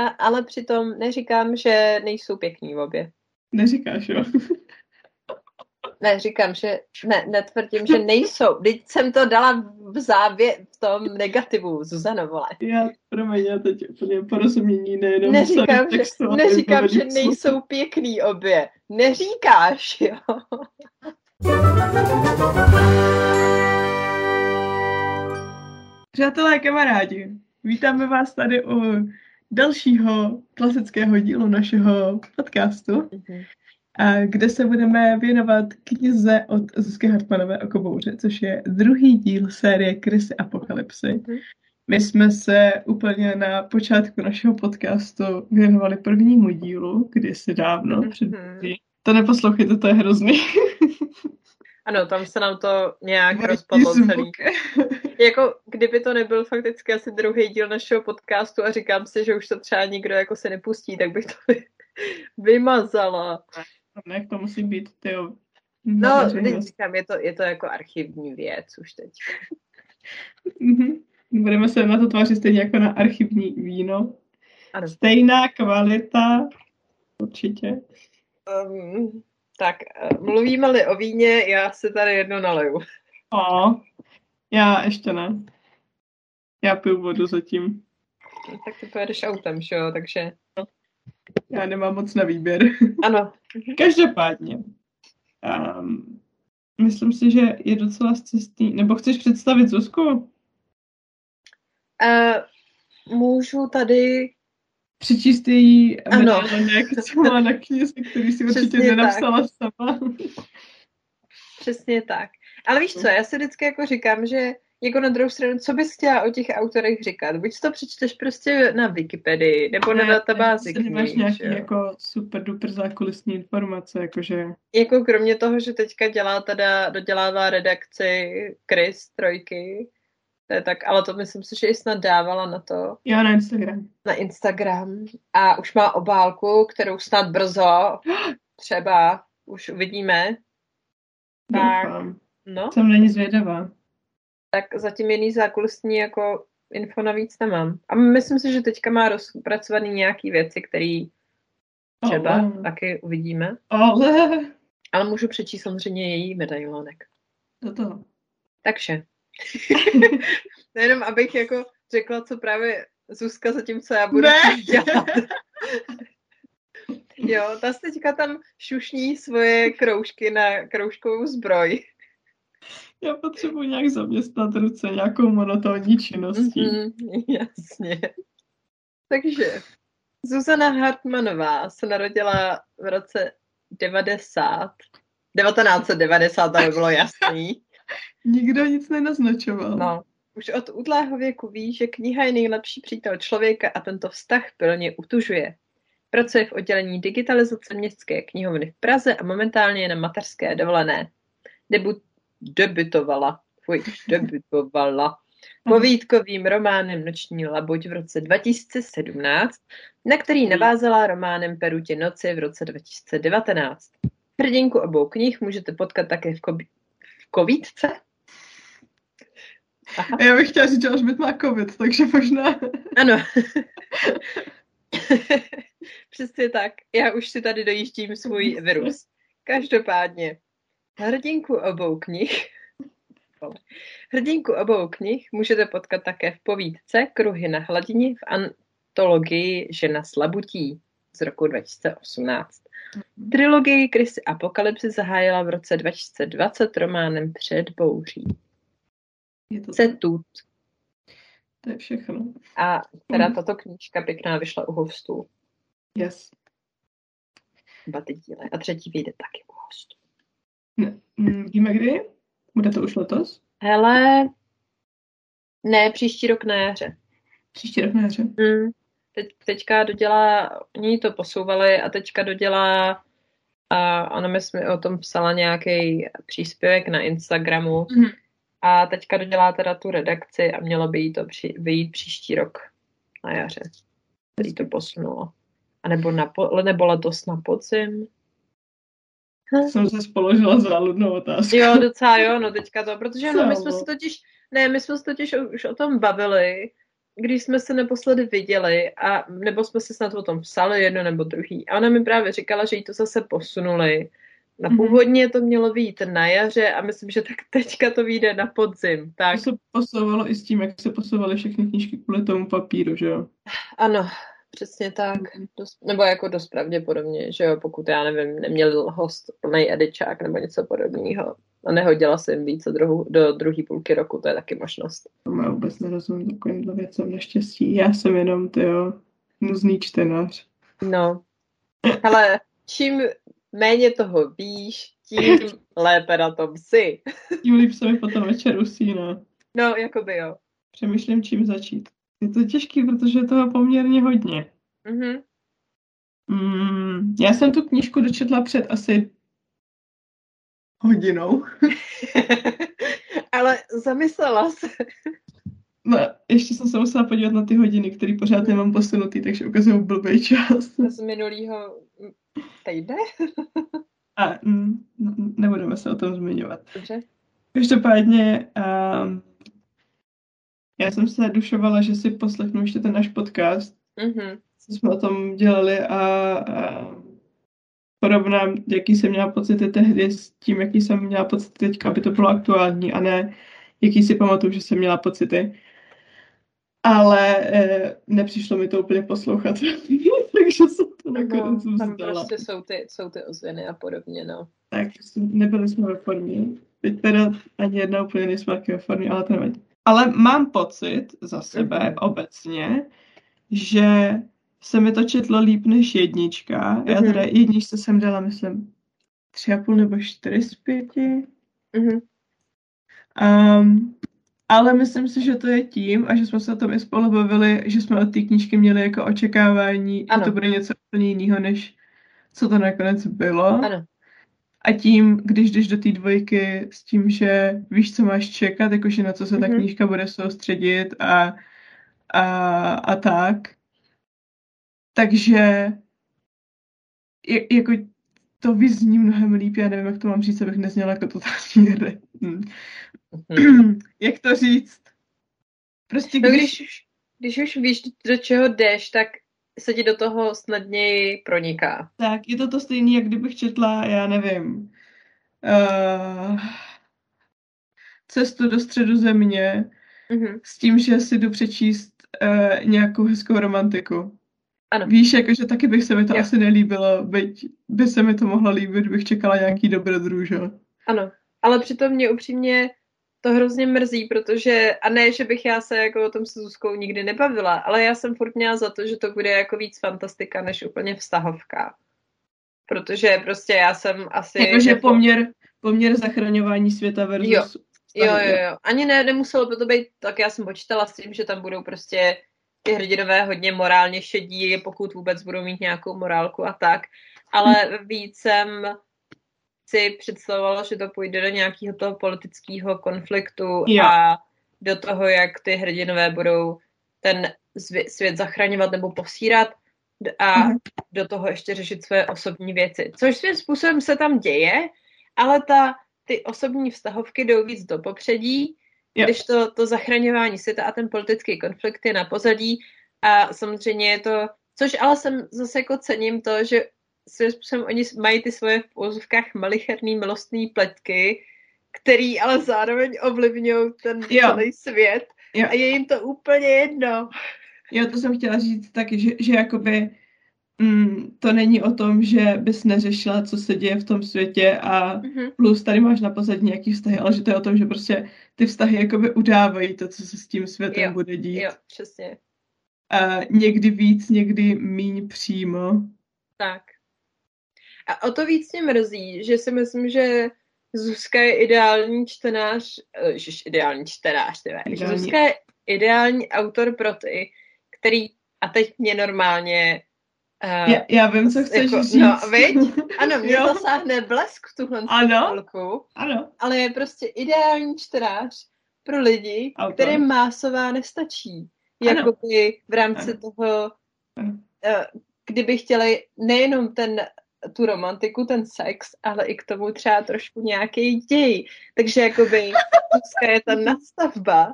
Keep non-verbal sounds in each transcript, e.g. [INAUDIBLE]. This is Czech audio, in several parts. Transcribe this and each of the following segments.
A, ale přitom neříkám, že nejsou pěkný obě. Neříkáš, jo? [LAUGHS] Ne, říkám, že ne, netvrdím, že nejsou. Teď jsem to dala v závě v tom negativu, Zuzano, vole. Já, promiň, já teď úplně porozumění nejenom neříkám, že, neříkám, že nejsou pěkný obě. Neříkáš, jo. Přátelé, kamarádi, vítáme vás tady u dalšího klasického dílu našeho podcastu. Mm-hmm a kde se budeme věnovat knize od Zuzky Hartmanové o kobouře, což je druhý díl série Krysy Apokalypsy. Mm-hmm. My jsme se úplně na počátku našeho podcastu věnovali prvnímu dílu, kdysi dávno, mm-hmm. před To neposlouchejte, to je hrozný. Ano, tam se nám to nějak rozpadlo celý. Jako, kdyby to nebyl fakticky asi druhý díl našeho podcastu a říkám si, že už to třeba nikdo jako se nepustí, tak bych to [LAUGHS] vymazala. Ne, to musí být, ty No, teď říkám, je to, je to jako archivní věc už teď. mm-hmm. Budeme se na to tvářit stejně jako na archivní víno. Ano. Stejná kvalita, určitě. Um, tak, eh, mluvíme-li o víně, já si tady jedno naleju. O, já ještě ne. Já piju vodu zatím. Tak ty pojedeš autem, že jo, takže... Já nemám moc na výběr. [LAUGHS] Ano. Každopádně. Um, myslím si, že je docela cestný. Nebo chceš představit Zuzku? Uh, můžu tady přečíst její medailek, co má na knize, který si určitě Přesně nenapsala tak. sama. Přesně tak. Ale víš co, já si vždycky jako říkám, že jako na druhou stranu, co bys chtěla o těch autorech říkat? Buď to přečteš prostě na Wikipedii, nebo na databázi knih. Nemáš nějaký jo? jako super duper zákulisní informace, jakože... Jako kromě toho, že teďka dělá teda, dodělává redakci Chris Trojky, to je tak, ale to myslím si, že ji snad dávala na to. Jo, na Instagram. Na Instagram. A už má obálku, kterou snad brzo [GASPS] třeba už uvidíme. Tak, no. Jsem není zvědavá tak zatím jiný zákulisní jako info navíc nemám. A myslím si, že teďka má rozpracovaný nějaký věci, které třeba Ale. taky uvidíme. Ale. [LAUGHS] Ale můžu přečíst samozřejmě její medailonek. Do toho. Takže. [LAUGHS] Nejenom, abych jako řekla, co právě Zuzka zatím, co já budu ne. dělat. [LAUGHS] jo, ta teďka tam šušní svoje kroužky na kroužkovou zbroj. Já potřebuji nějak zaměstnat ruce nějakou monotónní činností. Mm-hmm, jasně. Takže Zuzana Hartmanová se narodila v roce 90. 1990, aby bylo jasný. [LAUGHS] Nikdo nic nenaznačoval. No. Už od útlého věku ví, že kniha je nejlepší přítel člověka a tento vztah plně utužuje. Pracuje v oddělení digitalizace městské knihovny v Praze a momentálně je na mateřské dovolené. Debut, debutovala, fuj, debutovala povídkovým románem Noční labuť v roce 2017, na který navázala románem Perutě noci v roce 2019. Hrdinku obou knih můžete potkat také v, kobi- v Kovítce. Aha. Já bych chtěla říct, že Alžbět má covid, takže možná... Ano. [LAUGHS] Přesně tak. Já už si tady dojíždím svůj virus. Každopádně, Hrdinku obou knih [LAUGHS] Hrdinku obou knih můžete potkat také v povídce Kruhy na hladině v antologii Žena slabutí z roku 2018. Mm-hmm. Trilogii Krysy Apokalypsy zahájila v roce 2020 románem Před bouří. Je to Cetut. To je všechno. A teda mm. tato knížka pěkná vyšla u hostů. Yes. Dva ty díly. A třetí vyjde taky u hostů. Ne. Mm, víme kdy? Bude to už letos? Hele, ne, příští rok na jaře. Příští rok na jaře. Mm. Teď, teďka dodělá, oni to posouvali a teďka dodělá a ona mi o tom psala nějaký příspěvek na Instagramu mm. a teďka dodělá teda tu redakci a mělo by jí to při, vyjít příští rok na jaře. Který to posunulo. A nebo, na, nebo letos na podzim. Jsem se spoložila záludnou otázku. Jo, docela jo, no teďka to, protože no, my jsme si totiž, ne, my jsme se totiž už o tom bavili, když jsme se naposledy viděli, a, nebo jsme si snad o tom psali jedno nebo druhý, a ona mi právě říkala, že jí to zase posunuli. Na mhm. původně to mělo být na jaře a myslím, že tak teďka to vyjde na podzim. Tak. To se posouvalo i s tím, jak se posouvaly všechny knížky kvůli tomu papíru, že jo? Ano, přesně tak. Mhm. Dost, nebo jako dost pravděpodobně, že jo, pokud já nevím, neměl host plný edičák nebo něco podobného a nehodila jsem víc do, do druhé půlky roku, to je taky možnost. To má vůbec nerozumím takovýmhle věcem naštěstí. Já jsem jenom, tyjo, nuzný čtenář. No, ale čím méně toho víš, tím [LAUGHS] lépe na tom jsi. tím líp se mi potom večer usíná. No, jako by jo. Přemýšlím, čím začít. Je to těžký, protože je toho poměrně hodně. Mm-hmm. Mm, já jsem tu knížku dočetla před asi hodinou. [LAUGHS] Ale zamyslela se. No, ještě jsem se musela podívat na ty hodiny, které pořád nemám posunutý, takže ukazuju blbý čas. Z minulého týdne? A mm, nebudeme se o tom zmiňovat. Dobře. Každopádně um, já jsem se dušovala, že si poslechnu ještě ten náš podcast, mm-hmm. co jsme o tom dělali a, a porovnám, jaký jsem měla pocity tehdy s tím, jaký jsem měla pocity teďka, aby to bylo aktuální a ne jaký si pamatuju, že jsem měla pocity. Ale e, nepřišlo mi to úplně poslouchat, [LAUGHS] takže jsem to nakonec no, tam prostě jsou ty, jsou ty ozvěny a podobně, no. Tak, nebyli jsme ve formě. Teď teda ani jedna úplně nejsme ve formě, ale to nevadí. Ale mám pocit za sebe mm-hmm. obecně, že se mi to četlo líp než jednička. Mm-hmm. Já mhm. teda jedničce jsem dala, myslím, tři a půl nebo čtyři z pěti. Mm-hmm. Um, ale myslím si, že to je tím, a že jsme se o tom i spolu bavili, že jsme od té knížky měli jako očekávání, ano. že to bude něco úplně jiného, než co to nakonec bylo. Ano. A tím, když jdeš do té dvojky s tím, že víš, co máš čekat, jakože na co se mm-hmm. ta mhm. knížka bude soustředit a, a, a tak, takže jako to vyzní mnohem líp, já nevím, jak to mám říct, abych nezněla jako totální hm. [CLEARS THROAT] Jak to říct? Prostě když... No, když, už, když už víš, do čeho jdeš, tak se ti do toho snadněji proniká. Tak, je to to stejné, jak kdybych četla, já nevím, uh, cestu do středu země mm-hmm. s tím, že si jdu přečíst uh, nějakou hezkou romantiku. Ano. Víš, jakože taky bych se mi to jo. asi nelíbilo, byť by se mi to mohlo líbit, bych čekala nějaký dobrodruh, že? Ano, ale přitom mě upřímně to hrozně mrzí, protože, a ne, že bych já se jako o tom se Zuzkou nikdy nebavila, ale já jsem furt měla za to, že to bude jako víc fantastika, než úplně vztahovka. Protože prostě já jsem asi... Jakože jako... poměr, poměr zachraňování světa versus... Jo. Jo, jo, jo. Ani ne, nemuselo by to být, tak já jsem počítala s tím, že tam budou prostě ty hrdinové hodně morálně šedí, pokud vůbec budou mít nějakou morálku a tak. Ale víc jsem si představovala, že to půjde do nějakého toho politického konfliktu jo. a do toho, jak ty hrdinové budou ten svět zachraňovat nebo posírat a mm-hmm. do toho ještě řešit své osobní věci. Což svým způsobem se tam děje, ale ta, ty osobní vztahovky jdou víc do popředí Jo. Když to, to zachraňování světa a ten politický konflikt je na pozadí a samozřejmě je to, což ale jsem zase jako cením to, že svým způsobem oni mají ty svoje v úzovkách malicherný milostný pletky, který ale zároveň ovlivňují ten jo. celý svět jo. a je jim to úplně jedno. Jo, to jsem chtěla říct taky, že, že jakoby mm, to není o tom, že bys neřešila, co se děje v tom světě a mm-hmm. plus tady máš na pozadí nějaký vztahy, ale že to je o tom, že prostě ty vztahy jakoby udávají to, co se s tím světem jo, bude dít. Jo, přesně. A někdy víc, někdy míň přímo. Tak. A o to víc mě mrzí, že si myslím, že Zuzka je ideální čtenář, eh, ježiš, ideální čtenář, ty ideální. Zuzka je ideální autor pro ty, který, a teď mě normálně Uh, já, já vím, co chceš jako, říct. No, viď? [LAUGHS] Ano, mě zasáhne blesk v tuhle ano, chvilku, ano. ale je prostě ideální čtenář pro lidi, Auto. kterým másová nestačí. Jakoby v rámci ano. toho, ano. Uh, kdyby chtěli nejenom ten tu romantiku, ten sex, ale i k tomu třeba trošku nějaký děj. Takže jakoby je ta nastavba,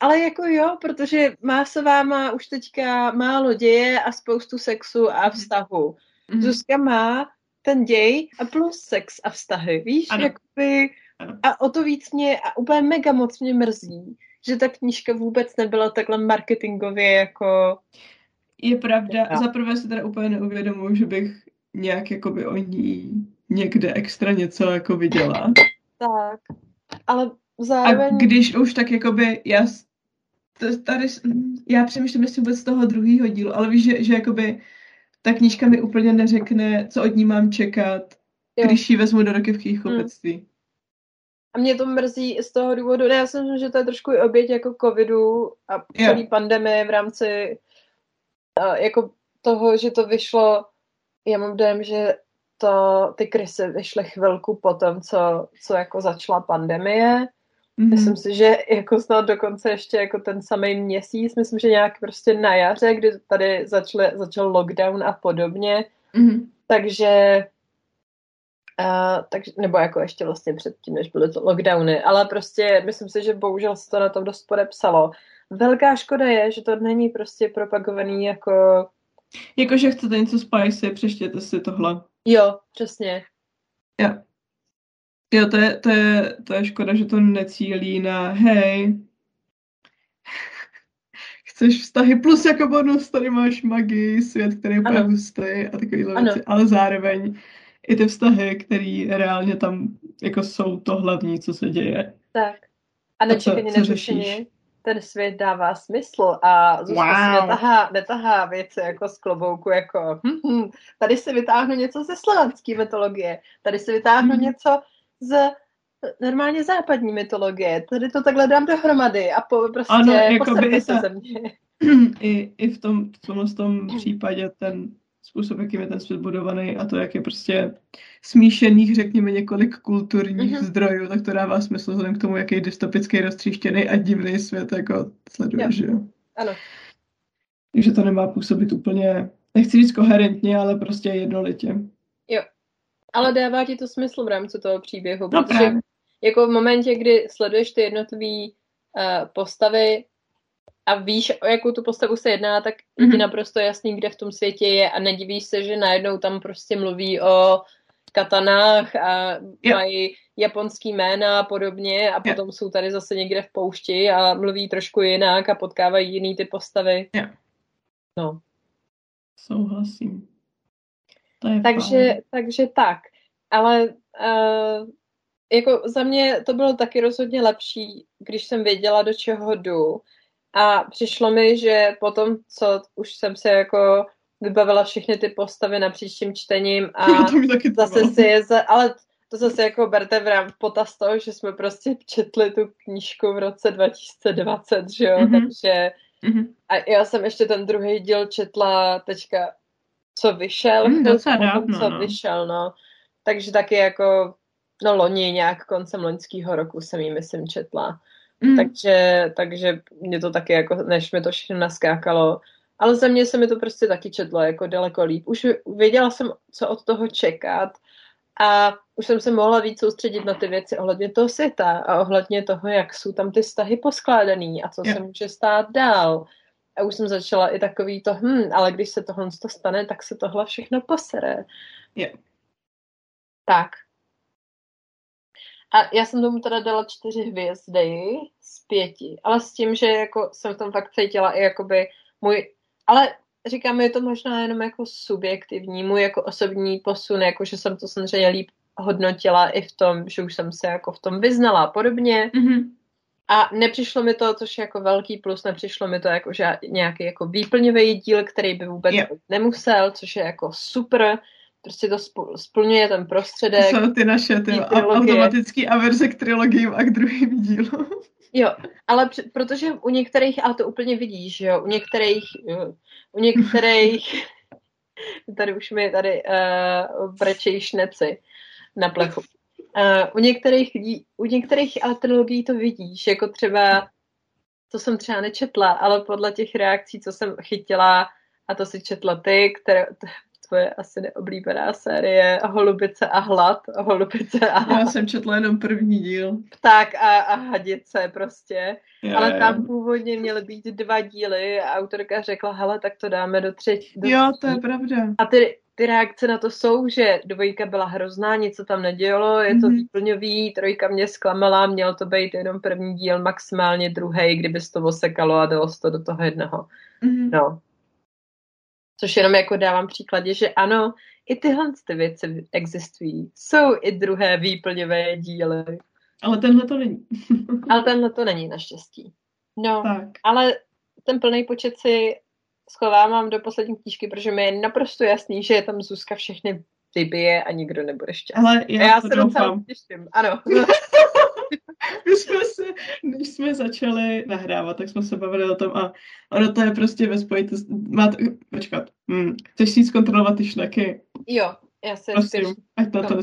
ale jako jo, protože má se váma už teďka málo děje a spoustu sexu a vztahu. Mm-hmm. Zuzka má ten děj a plus sex a vztahy, víš, ano. jakoby ano. a o to víc mě a úplně mega moc mě mrzí, že ta knížka vůbec nebyla takhle marketingově jako... Je pravda, za prvé si teda úplně neuvědomuji, že bych nějak jakoby o ní někde extra něco jako viděla. tak, ale zároveň... A když už tak jakoby, já tady, já přemýšlím jestli vůbec z toho druhého dílu, ale víš, že, že jakoby ta knížka mi úplně neřekne, co od ní mám čekat, jo. když ji vezmu do roky v knihkupectví. Hmm. A mě to mrzí z toho důvodu, ne, já si myslím, že to je trošku i oběť jako covidu a celý pandemie v rámci uh, jako toho, že to vyšlo, já mám dojem, že to, ty krysy vyšly chvilku po tom, co, co jako začala pandemie Mm-hmm. Myslím si, že jako snad dokonce ještě jako ten samý měsíc, myslím, že nějak prostě na jaře, kdy tady začal, začal lockdown a podobně, mm-hmm. takže Uh, tak, nebo jako ještě vlastně předtím, než byly to lockdowny, ale prostě myslím si, že bohužel se to na tom dost podepsalo. Velká škoda je, že to není prostě propagovaný jako... Jako, že chcete něco spicy, přeštěte si tohle. Jo, přesně. Jo. Jo, to je, to, je, to je škoda, že to necílí na hej, [LAUGHS] chceš vztahy plus jako bonus, tady máš magii, svět, který je úplně hustý a takovýhle věci, ale zároveň i ty vztahy, které reálně tam jako jsou to hlavní, co se děje. Tak. A nečekaně neřešeně ten svět dává smysl a Zuzka wow. netahá, netahá věci jako z klobouku, jako hm, hm, tady si vytáhnu něco ze slovanské mytologie, tady si vytáhnu hm. něco z normálně západní mytologie. Tady to takhle dám dohromady a po, prostě ano, jako by se ze mě. [CLEARS THROAT] I, I v tom, v tomhle tom případě ten způsob, jakým je ten svět budovaný a to, jak je prostě smíšených, řekněme, několik kulturních mm-hmm. zdrojů, tak to dává smysl vzhledem k tomu, jaký dystopický, roztříštěný a divný svět jako sleduje, jo. že jo? Ano. Takže to nemá působit úplně, nechci říct koherentně, ale prostě jednolitě. Jo, ale dává ti to smysl v rámci toho příběhu, no, protože právě. jako v momentě, kdy sleduješ ty jednotlivé uh, postavy a víš, o jakou tu postavu se jedná, tak mm-hmm. ti mhm. naprosto jasný, kde v tom světě je a nedivíš se, že najednou tam prostě mluví o katanách a jo. mají japonský jména a podobně a potom jo. jsou tady zase někde v poušti a mluví trošku jinak a potkávají jiný ty postavy. Jo. No. Souhlasím. takže, takže tak. Ale uh, jako za mě to bylo taky rozhodně lepší, když jsem věděla, do čeho jdu. A přišlo mi, že potom, co už jsem se jako vybavila všechny ty postavy napříč tím čtením a [LAUGHS] zase si je, za, ale to zase jako berte v rám potaz toho, že jsme prostě četli tu knížku v roce 2020, že jo, mm-hmm. takže mm-hmm. a já jsem ještě ten druhý díl četla teďka, co vyšel, mm, docela dávno, co no. vyšel, no. Takže taky jako, no loni nějak koncem loňského roku jsem ji myslím četla. Mm. Takže, takže mě to taky jako, než mi to všechno naskákalo, ale za mě se mi to prostě taky četlo jako daleko líp. Už věděla jsem, co od toho čekat a už jsem se mohla víc soustředit na ty věci ohledně toho světa a ohledně toho, jak jsou tam ty vztahy poskládaný a co yeah. se může stát dál. A už jsem začala i takový to, hm, ale když se tohle to stane, tak se tohle všechno posere. Yeah. Tak. A já jsem tomu teda dala čtyři hvězdy z pěti, ale s tím, že jako jsem v tom fakt cítila i jakoby můj, ale říkám, je to možná jenom jako subjektivní, můj jako osobní posun, jako že jsem to samozřejmě líp hodnotila i v tom, že už jsem se jako v tom vyznala a podobně. Mm-hmm. A nepřišlo mi to, což je jako velký plus, nepřišlo mi to jako že nějaký jako výplňový díl, který by vůbec yeah. nemusel, což je jako super prostě to splňuje ten prostředek. To jsou ty naše ty automatický averze k trilogiím a k druhým dílům. Jo, ale při, protože u některých, ale to úplně vidíš, jo, u některých, jo, u některých, [LAUGHS] tady už mi tady uh, brečejí šneci na plechu. Uh, u některých u některých ale trilogií to vidíš, jako třeba, to jsem třeba nečetla, ale podle těch reakcí, co jsem chytila, a to si četla ty, které, tvoje asi neoblíbená série Holubice a hlad. Holubice a hlad. Já jsem četla jenom první díl. Tak a, a hadice prostě. Je, Ale tam původně měly být dva díly a autorka řekla, hele, tak to dáme do třetí. Do jo, to je pravda. A ty, ty reakce na to jsou, že dvojka byla hrozná, nic se tam nedělo, je to mm-hmm. výplňový, trojka mě zklamala, měl to být jenom první díl, maximálně druhý, kdyby se to osekalo a dalo se to do toho jednoho. Mm-hmm. No. Což jenom jako dávám příkladě, že ano, i tyhle ty věci existují. Jsou i druhé výplňové díly. Ale tenhle to není. [LAUGHS] [LAUGHS] ale tenhle to není, naštěstí. No, tak. ale ten plný počet si schovávám do poslední knížky, protože mi je naprosto jasný, že je tam Zuzka všechny vybije a nikdo nebude šťastný. Ale já, já se docela těším, ano. [LAUGHS] [LAUGHS] My jsme se, když jsme začali nahrávat, tak jsme se bavili o tom a ono to je prostě ve spojitosti, máte, počkat, hm, chceš si zkontrolovat ty šneky? Jo, já se Prosím, ať to to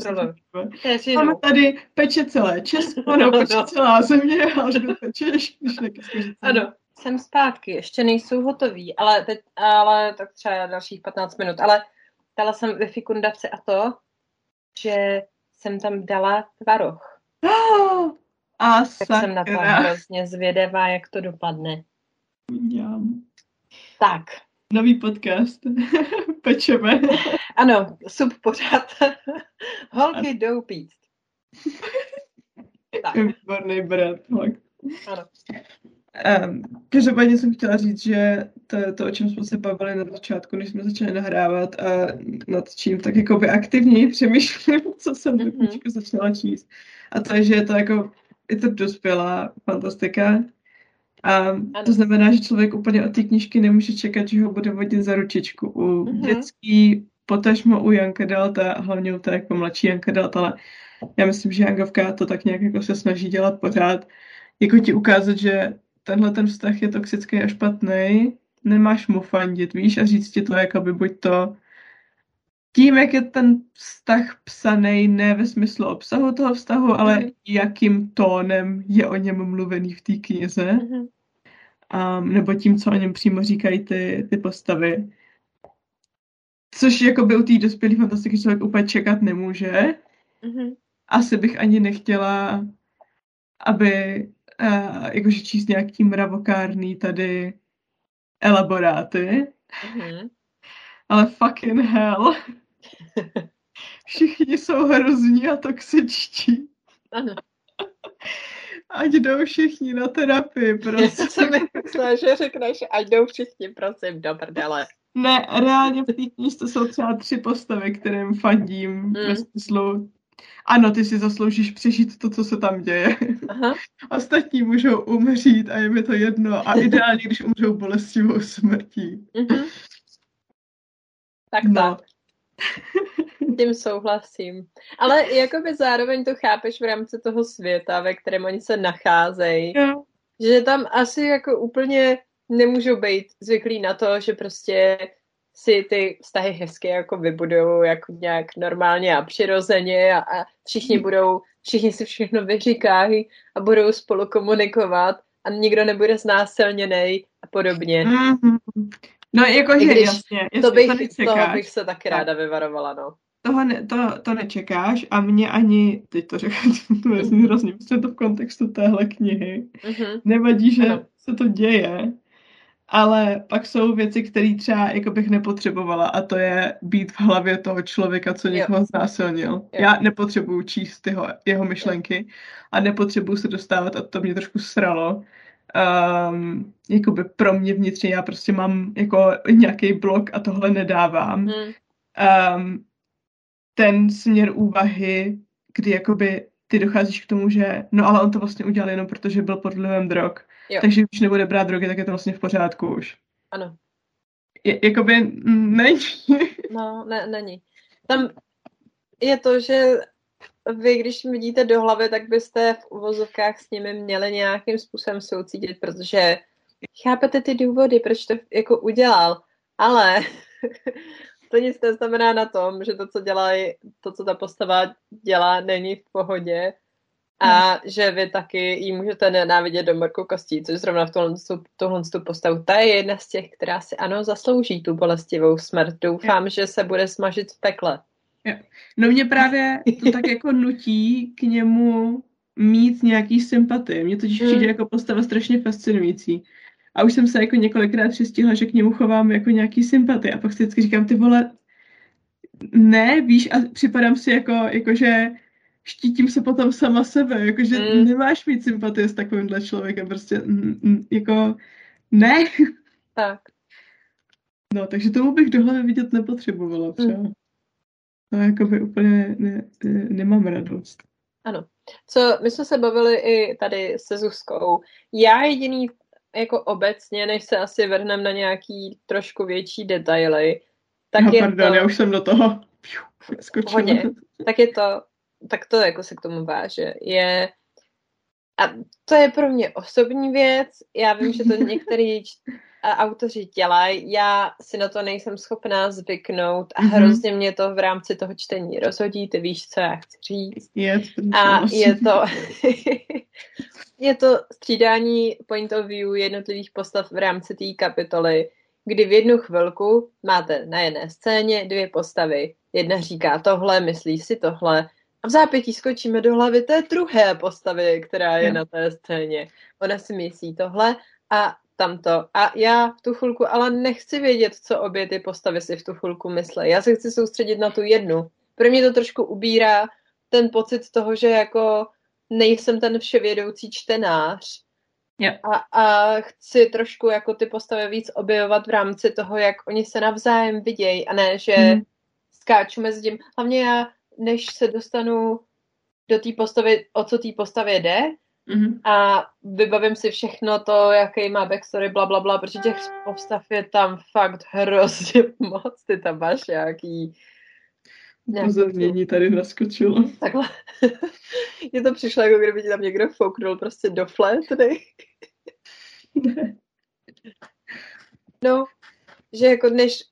Máme tady peče celé Česko, [LAUGHS] no, peče no. celá země, ale pečeš šneky. Ano, jsem zpátky, ještě nejsou hotový, ale, teď, ale tak třeba dalších 15 minut, ale dala jsem ve fikundavce a to, že jsem tam dala tvaroh. [GASPS] A tak sakra. jsem na to hrozně zvědavá, jak to dopadne. Mňam. Tak. Nový podcast. [LAUGHS] Pečeme. [LAUGHS] Ano, sub pořád. [LAUGHS] Holky jdou pít. tak. Výborný brat. Ano. Um, každopádně jsem chtěla říct, že to, to, o čem jsme se bavili na začátku, než jsme začali nahrávat a nad čím tak jako by aktivněji přemýšlím, [LAUGHS] co jsem mm-hmm. začala číst. A to je, že je to jako, je to dospělá fantastika. A to znamená, že člověk úplně od té knížky nemůže čekat, že ho bude vodit za ručičku. U mm-hmm. dětský, potažmo u Janka Delta, hlavně u té jako mladší Janka Delta, ale já myslím, že Jankovka to tak nějak jako se snaží dělat pořád, jako ti ukázat, že tenhle ten vztah je toxický a špatný, nemáš mu fandit, víš, a říct ti to, jakoby buď to tím, jak je ten vztah psaný, ne ve smyslu obsahu toho vztahu, ale mm-hmm. jakým tónem je o něm mluvený v té knize. Mm-hmm. Um, nebo tím, co o něm přímo říkají ty, ty postavy. Což jakoby u té dospělé fantastiky člověk úplně čekat nemůže. Mm-hmm. Asi bych ani nechtěla, aby uh, jakože číst nějaký mravokárný tady elaboráty. Mm-hmm. Ale fucking hell. Všichni jsou hrozní a toxičtí. Ano. Ať jdou všichni na terapii, [LAUGHS] prosím. Já jsem myslela, že řekneš, ať jdou všichni, prosím, do prdele. Ne, reálně v té knižce jsou třeba tři postavy, kterým fandím mm. ve smyslu ano, ty si zasloužíš přežít to, co se tam děje. Aha. [LAUGHS] Ostatní můžou umřít a je mi to jedno. A ideálně, když umřou bolestivou smrtí. Mm-hmm. Tak no. tak. Tím souhlasím. Ale jakoby zároveň to chápeš v rámci toho světa, ve kterém oni se nacházejí. No. Že tam asi jako úplně nemůžou být zvyklí na to, že prostě si ty vztahy hezky jako vybudují jako nějak normálně a přirozeně a, a všichni hmm. budou, všichni si všechno vyříkají a budou spolu komunikovat a nikdo nebude znásilněný a podobně. Mm-hmm. No jakože jasně, jasně, to bych, to toho bych se taky ráda vyvarovala, no. Toho ne, to, to nečekáš a mě ani, teď to řeknu, [LAUGHS] to je hrozně, to v kontextu téhle knihy, mm-hmm. nevadí, že ano. se to děje, ale pak jsou věci, které třeba jako bych nepotřebovala a to je být v hlavě toho člověka, co někoho jo. znásilnil. Jo. Já nepotřebuju číst jeho, jeho myšlenky jo. a nepotřebuju se dostávat a to mě trošku sralo. Um, jakoby pro mě vnitřně já prostě mám jako nějaký blok a tohle nedávám. Hmm. Um, ten směr úvahy, kdy jakoby ty docházíš k tomu, že no ale on to vlastně udělal jenom protože byl pod vlivem drog. Jo. Takže když nebude brát drogy, tak je to vlastně v pořádku už. Ano. Je, jakoby není. [LAUGHS] No, ne, není. Tam je to, že vy, když vidíte do hlavy, tak byste v uvozovkách s nimi měli nějakým způsobem soucítit, protože chápete ty důvody, proč to jako udělal, ale [LAUGHS] to nic neznamená na tom, že to, co dělají, to, co ta postava dělá, není v pohodě A že vy taky jí můžete nenávidět do mrku kostí, což zrovna v tohle, tohle postavu. Ta je jedna z těch, která si ano zaslouží tu bolestivou smrt. Doufám, že se bude smažit v pekle. Jo. No mě právě to tak jako nutí k němu mít nějaký sympatie. Mě totiž přijde mm. jako postava strašně fascinující. A už jsem se jako několikrát přistihla, že k němu chovám jako nějaký sympatie. A pak si vždycky říkám, ty vole, ne, víš, a připadám si jako, jako že štítím se potom sama sebe, jakože mm. nemáš mít sympatie s takovýmhle člověkem, prostě mm, mm, jako ne. Tak. No, takže tomu bych do hlavy vidět nepotřebovala třeba. Mm. To jakoby úplně ne, ne, nemám radost. Ano. Co, my jsme se bavili i tady se Zuzkou. Já jediný jako obecně, než se asi vrhneme na nějaký trošku větší detaily, tak no, je pardon, to... já už jsem do toho skočila. Hodně. Tak je to, tak to jako se k tomu váže. Je, a to je pro mě osobní věc. Já vím, že to [LAUGHS] některý autoři dělají. Já si na to nejsem schopná zvyknout a mm-hmm. hrozně mě to v rámci toho čtení rozhodí. Ty víš, co já chci říct. Je, a je to, [LAUGHS] je to střídání point of view jednotlivých postav v rámci té kapitoly, kdy v jednu chvilku máte na jedné scéně dvě postavy. Jedna říká tohle, myslí si tohle, a v zápětí skočíme do hlavy té druhé postavy, která je na té scéně. Ona si myslí tohle a tamto. A já v tu chvilku ale nechci vědět, co obě ty postavy si v tu chvilku myslí. Já se chci soustředit na tu jednu. Pro mě to trošku ubírá ten pocit toho, že jako nejsem ten vševědoucí čtenář. Yeah. A, a chci trošku jako ty postavy víc objevovat v rámci toho, jak oni se navzájem vidějí a ne, že mm. skáču mezi tím. Hlavně já, než se dostanu do té postavy, o co té postavě jde, Mm-hmm. A vybavím si všechno to, jaký má backstory, bla, bla, bla, protože těch postav je tam fakt hrozně [LAUGHS] moc. Ty tam máš nějaký... Upozornění tady naskočilo. Takhle. [LAUGHS] Mně to přišlo, jako kdyby ti tam někdo fouknul prostě do flétny. [LAUGHS] No, že jako než,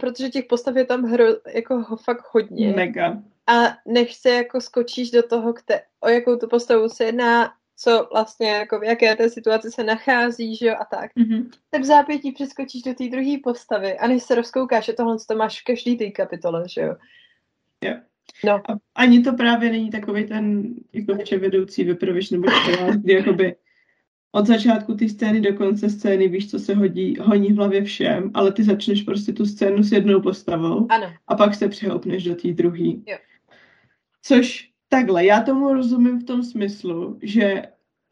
protože těch postav je tam hro, jako ho fakt hodně. Mega. A než se jako skočíš do toho, kte, o jakou tu postavu se jedná, co vlastně, jako v jaké té situaci se nachází, že jo, a tak. Mm-hmm. Tak v zápětí přeskočíš do té druhé postavy a než se rozkoukáš, že tohle to máš v každý té kapitole, že jo. Jo. No. A ani to právě není takový ten jako vševedoucí vypravěč nebo škola, kdy jakoby od začátku té scény do konce scény víš, co se hodí, honí v hlavě všem, ale ty začneš prostě tu scénu s jednou postavou ano. a pak se přehoupneš do té druhé. Což Takhle, já tomu rozumím v tom smyslu, že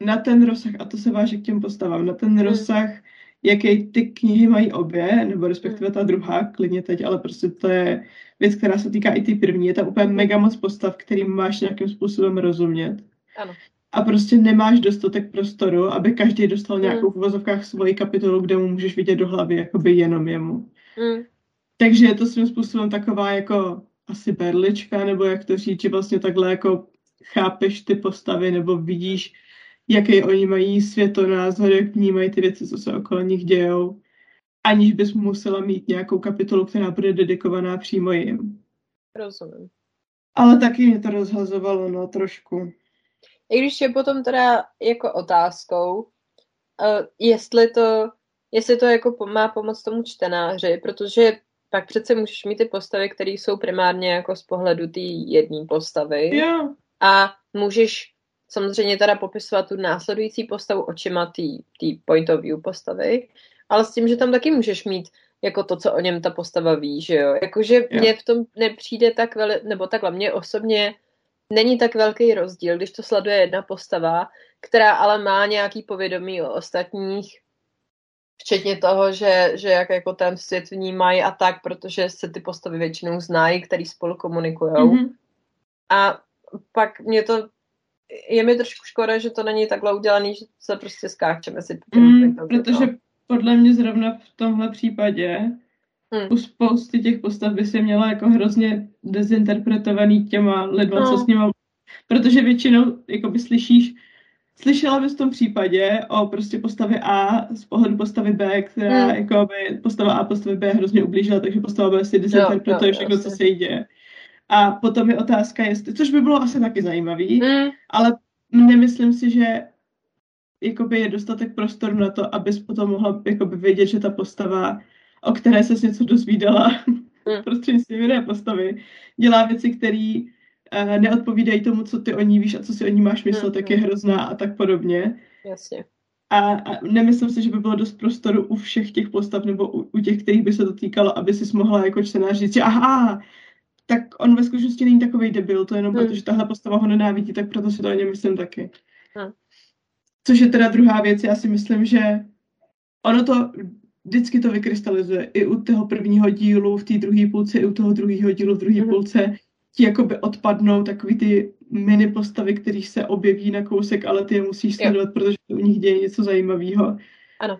na ten rozsah, a to se váže k těm postavám, na ten hmm. rozsah, jaký ty knihy mají obě, nebo respektive ta druhá, klidně teď, ale prostě to je věc, která se týká i ty první. Je tam úplně hmm. mega moc postav, kterým máš nějakým způsobem rozumět. Ano. A prostě nemáš dostatek prostoru, aby každý dostal hmm. nějakou v uvozovkách svoji kapitolu, kde mu můžeš vidět do hlavy, jakoby jenom jemu. Mm. Takže je to svým způsobem taková jako asi berlička, nebo jak to říct, že vlastně takhle jako chápeš ty postavy, nebo vidíš, jaký oni mají světonázor, jak vnímají ty věci, co se okolo nich dějou, aniž bys musela mít nějakou kapitolu, která bude dedikovaná přímo jim. Rozumím. Ale taky mě to rozhazovalo, no, trošku. I když je potom teda jako otázkou, uh, jestli to, jestli to jako má pomoct tomu čtenáři, protože pak přece můžeš mít ty postavy, které jsou primárně jako z pohledu té jedné postavy. Jo. A můžeš samozřejmě teda popisovat tu následující postavu očima té point of view postavy, ale s tím, že tam taky můžeš mít jako to, co o něm ta postava ví, že jo. Jakože mně v tom nepřijde tak veli, nebo takhle, mně osobně není tak velký rozdíl, když to sleduje jedna postava, která ale má nějaký povědomí o ostatních Včetně toho, že, že jak jako ten svět vnímají a tak, protože se ty postavy většinou znají, který spolu komunikují. Mm-hmm. A pak mě to, je mi trošku škoda, že to není takhle udělaný, že se prostě skáčeme si. Mm, protože podle mě zrovna v tomhle případě hmm. u spousty těch postav by se měla jako hrozně dezinterpretovaný těma lidma, no. co s nima protože většinou jako by slyšíš Slyšela bys v tom případě o prostě postavě A z pohledu postavy B, která hmm. jako by postava A postavy B hrozně ublížila, takže postava B si dezinterpretuje všechno, co se jí děje. A potom je otázka, jestli, což by bylo asi taky zajímavý, hmm. ale nemyslím si, že jakoby je dostatek prostoru na to, abys potom mohla jakoby vědět, že ta postava, o které ses něco dozvídala mm. [LAUGHS] prostřednictvím jiné postavy, dělá věci, které neodpovídají tomu, co ty o ní víš a co si o ní máš myslet, mm. tak je hrozná a tak podobně. Jasně. A, a nemyslím si, že by bylo dost prostoru u všech těch postav nebo u, u těch, kterých by se to týkalo, aby si mohla jako čtenář říct, že aha, tak on ve skutečnosti není takový debil, to jenom hmm. proto, že tahle postava ho nenávidí, tak proto si to o něm myslím taky. Hmm. Což je teda druhá věc, já si myslím, že ono to vždycky to vykrystalizuje. I u toho prvního dílu v té druhé půlce, i u toho druhého dílu v druhé hmm. půlce ti jakoby odpadnou takový ty mini postavy, které se objeví na kousek, ale ty je musíš sledovat, jo. protože u nich děje něco zajímavého. Ano.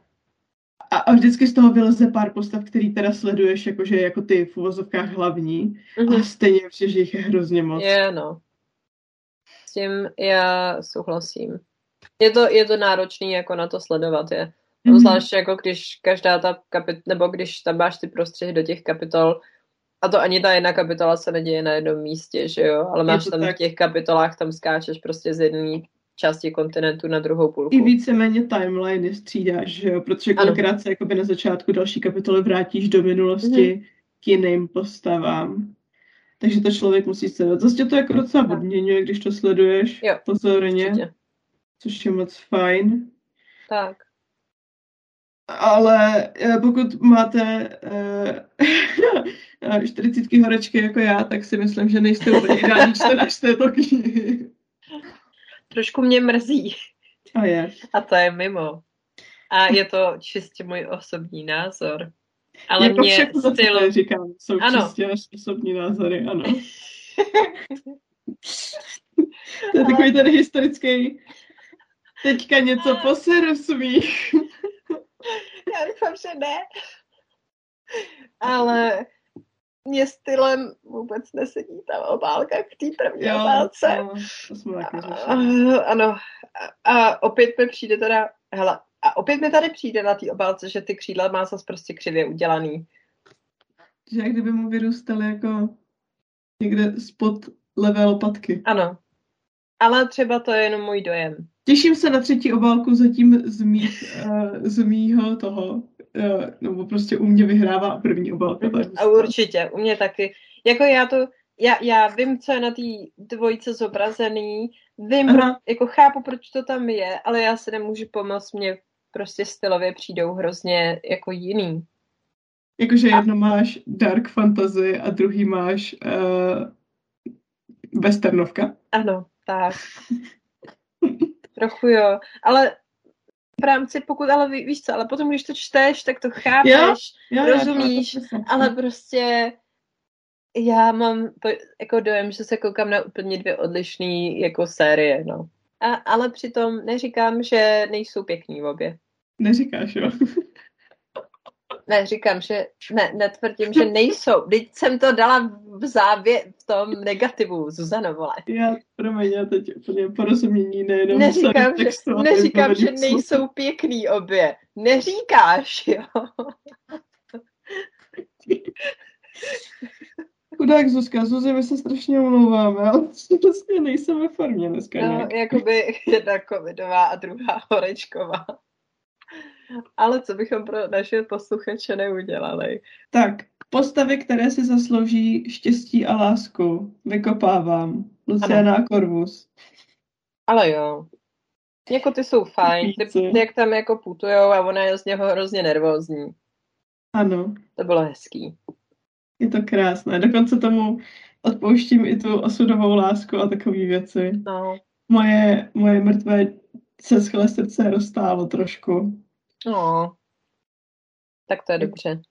A, a vždycky z toho vyleze pár postav, který teda sleduješ, jakože jako ty v uvozovkách hlavní. Mm-hmm. A stejně přijde, že jich je hrozně moc. Je, no. S tím já souhlasím. Je to, je to náročný jako na to sledovat, je. Mm-hmm. Zvlášť jako když každá ta kapit, nebo když tam máš ty prostředky do těch kapitol, a to ani ta jedna kapitola se neděje na jednom místě, že jo? Ale máš tam tak. v těch kapitolách, tam skáčeš prostě z jedné části kontinentu na druhou půlku. I víceméně timeline střídáš, že jo? Protože kolikrát se jakoby na začátku další kapitoly vrátíš do minulosti mm-hmm. k jiným postavám. Takže to člověk musí sledovat. Zase to jako docela odměňuje, když to sleduješ jo, pozorně. Určitě. Což je moc fajn. Tak. Ale eh, pokud máte uh, [LAUGHS] 40 horečky jako já, tak si myslím, že nejste úplně ideální čtenář této knihy. Trošku mě mrzí. A je. A to je mimo. A je to čistě můj osobní názor. Ale jako mě všechno, styl... co říkám, jsou ano. čistě naše osobní názory, ano. to je takový ten historický teďka něco poseru svých. Já doufám, že ne. Ale mě stylem vůbec nesedí ta obálka k té první jo, obálce. No, to jsme taky Ano. A opět mi přijde teda, hele, a opět mi tady přijde na té obálce, že ty křídla má zase prostě křivě udělaný. Že jak kdyby mu vyrůstaly jako někde spod levé lopatky. Ano. Ale třeba to je jenom můj dojem. Těším se na třetí obálku zatím z, mých, uh, z mýho toho, nebo prostě u mě vyhrává první obálka. Mm, a určitě, u mě taky. Jako já to, já, já vím, co je na té dvojce zobrazený, vím, pro, jako chápu, proč to tam je, ale já se nemůžu pomoct, mě prostě stylově přijdou hrozně jako jiný. Jakože jedno máš dark fantasy a druhý máš uh, westernovka. Ano, tak. Trochu jo, ale v rámci, pokud, ale ví, víš co, ale potom, když to čteš, tak to chápeš, jo? Jo, rozumíš, jo, ale prostě já mám jako dojem, že se koukám na úplně dvě odlišné jako série, no. A, ale přitom neříkám, že nejsou pěkný v obě. Neříkáš, jo? [LAUGHS] Ne, říkám, že ne, netvrdím, že nejsou. Teď jsem to dala v závě v tom negativu, Zuzano, vole. Já, promiň, já teď úplně porozumění nejenom neříkám, že, neříkám, že nejsou pěkný obě. Neříkáš, jo. Chudák Zuzka, Zuzi, my se strašně omlouváme, ale prostě nejsem ve formě dneska. No, jakoby jedna covidová a druhá horečková. Ale co bychom pro naše posluchače neudělali? Tak, postavy, které si zaslouží štěstí a lásku, vykopávám. Luciana Corvus. Ale jo. Jako ty jsou fajn, ty, jak tam jako putujou a ona je z něho hrozně nervózní. Ano. To bylo hezký. Je to krásné. Dokonce tomu odpouštím i tu osudovou lásku a takové věci. No. Moje, moje mrtvé seschlé srdce roztálo trošku. No, tak to je dobře.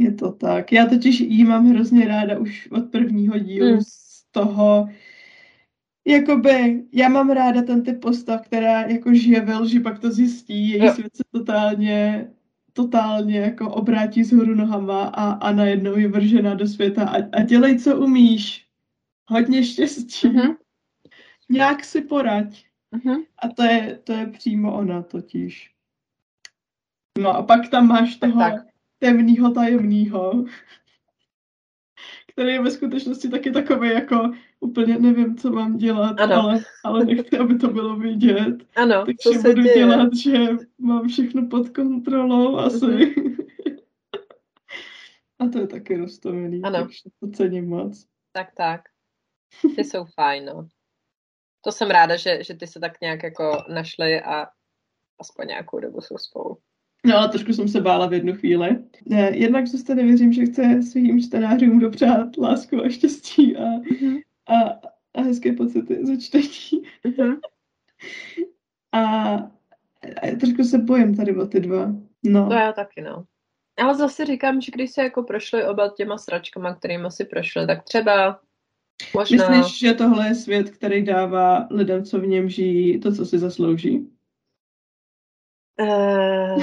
Je to tak. Já totiž jí mám hrozně ráda už od prvního dílu mm. z toho, jakoby, já mám ráda ten typ postav, která jako žije ve lži, pak to zjistí, její jo. svět se totálně, totálně jako obrátí z hůru nohama a, a najednou je vržená do světa a, a dělej, co umíš. Hodně štěstí. Mm-hmm. Nějak si poraď. Mm-hmm. A to je, to je přímo ona totiž. No a pak tam máš toho tak. temného tajemného, který je ve skutečnosti taky takový jako úplně nevím, co mám dělat, ano. ale, ale nechci, aby to bylo vidět. Ano, Takže budu děje. dělat, že mám všechno pod kontrolou asi. Mm-hmm. A to je taky roztomilý, ano. takže to cením moc. Tak, tak. Ty jsou fajn, no. To jsem ráda, že, že ty se tak nějak jako našli a aspoň nějakou dobu jsou spolu. No, ale trošku jsem se bála v jednu chvíli. Ne, jednak zase nevěřím, že chce svým čtenářům dopřát lásku a štěstí a, mm-hmm. a, a hezké pocity ze čtení. Mm-hmm. [LAUGHS] a, a trošku se bojím tady o ty dva. No. To já taky, no. Ale zase říkám, že když se jako prošli oba těma sračkama, kterými si prošli, tak třeba možná... Myslíš, že tohle je svět, který dává lidem, co v něm žijí, to, co si zaslouží? Uh...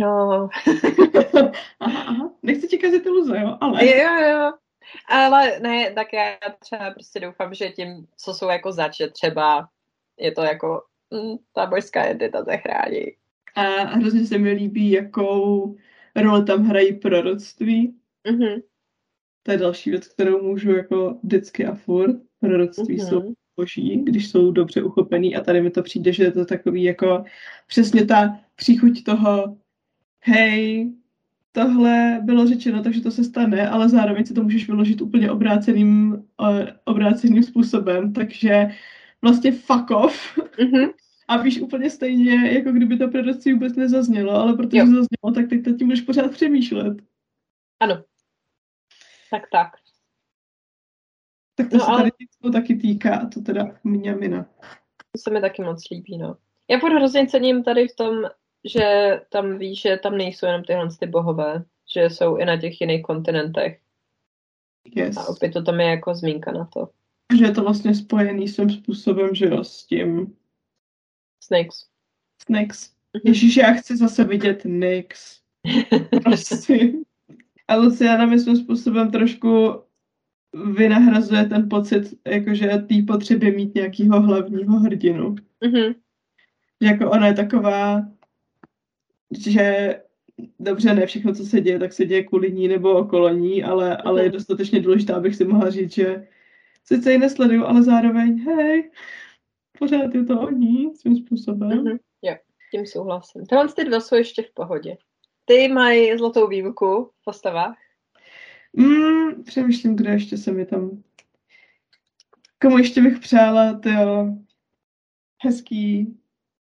no. [LAUGHS] aha, aha. Nechci ti kazit iluze, jo? Ale... Jo, jo. Ale ne, tak já třeba prostě doufám, že tím, co jsou jako zač, třeba je to jako mm, ta bojská identita zachrání. A hrozně se mi líbí, jakou roli tam hrají proroctví. Mm-hmm. To je další věc, kterou můžu jako vždycky a furt. Proroctví mm-hmm. jsou boží, když jsou dobře uchopený a tady mi to přijde, že je to takový jako přesně ta příchuť toho hej, tohle bylo řečeno, takže to se stane, ale zároveň si to můžeš vyložit úplně obráceným, obráceným způsobem, takže vlastně fuck off. Mm-hmm. A víš úplně stejně, jako kdyby to proroctví vůbec nezaznělo, ale protože jo. zaznělo, tak teď tím můžeš pořád přemýšlet. Ano. Tak, tak. Tak to no, se ale... tady to taky týká, to teda mňamina. To se mi taky moc líbí, no. Já furt hrozně cením tady v tom, že tam víš, že tam nejsou jenom tyhle ty bohové, že jsou i na těch jiných kontinentech. Yes. A opět to tam je jako zmínka na to. Že je to vlastně spojený svým způsobem, že jo, s tím... Snakes. Snakes. Mm-hmm. Ježíš, já chci zase vidět Nix. [LAUGHS] Prosím. A Luciana mi svým způsobem trošku vynahrazuje ten pocit, jakože tý potřeby mít nějakého hlavního hrdinu. Mm-hmm. Jako ona je taková, že dobře, ne všechno, co se děje, tak se děje kvůli ní nebo okolo ní, ale, mm-hmm. ale je dostatečně důležité, abych si mohla říct, že sice ji nesleduju, ale zároveň, hej, pořád je to o ní svým způsobem. Mm-hmm. Jo, tím souhlasím. Tyhle ty dva jsou ještě v pohodě. Ty mají zlatou výjimku v postavách. Mm, přemýšlím, kdo ještě se mi tam... Komu ještě bych přála, to jo, hezký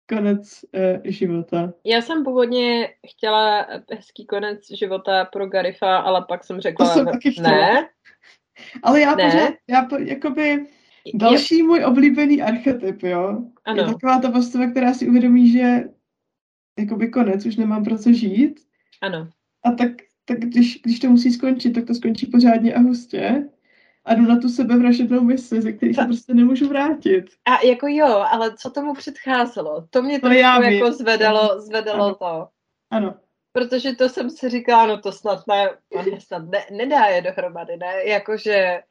konec uh, života. Já jsem původně chtěla hezký konec života pro Garifa, ale pak jsem řekla, to jsem taky ne. Ale já ne. pořád, já po, jakoby, další je... můj oblíbený archetyp, jo, ano. je taková ta postava, která si uvědomí, že jakoby konec, už nemám pro co žít. Ano. A tak tak když, když to musí skončit, tak to skončí pořádně a hustě a jdu na tu sebevražednou misi, ze který se prostě nemůžu vrátit. A jako jo, ale co tomu předcházelo? To mě to jako vím. zvedalo, zvedalo ano. to. Ano. Protože to jsem si říkala, no to snad ne, snad ne, nedá je dohromady, ne? Jakože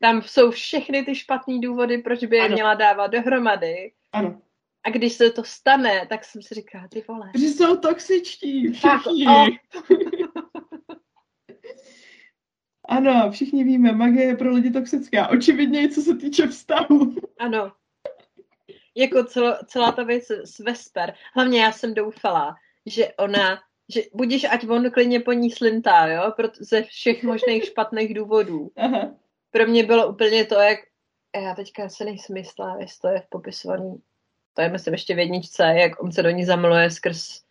tam jsou všechny ty špatný důvody, proč by je ano. měla dávat dohromady. Ano. A když se to stane, tak jsem si říkala, ty vole. Že jsou toxičtí, všichni. [LAUGHS] ano, všichni víme, magie je pro lidi toxická. Očividně co se týče vztahu. Ano. Jako celo, celá ta věc s Vesper. Hlavně já jsem doufala, že ona, že budíš, ať on klidně po ní slintá, jo, ze všech možných špatných důvodů. Aha. Pro mě bylo úplně to, jak já teďka se nejsem jistá, jestli to je v popisovaný to je myslím ještě v jedničce, jak on se do ní zamiluje skrz,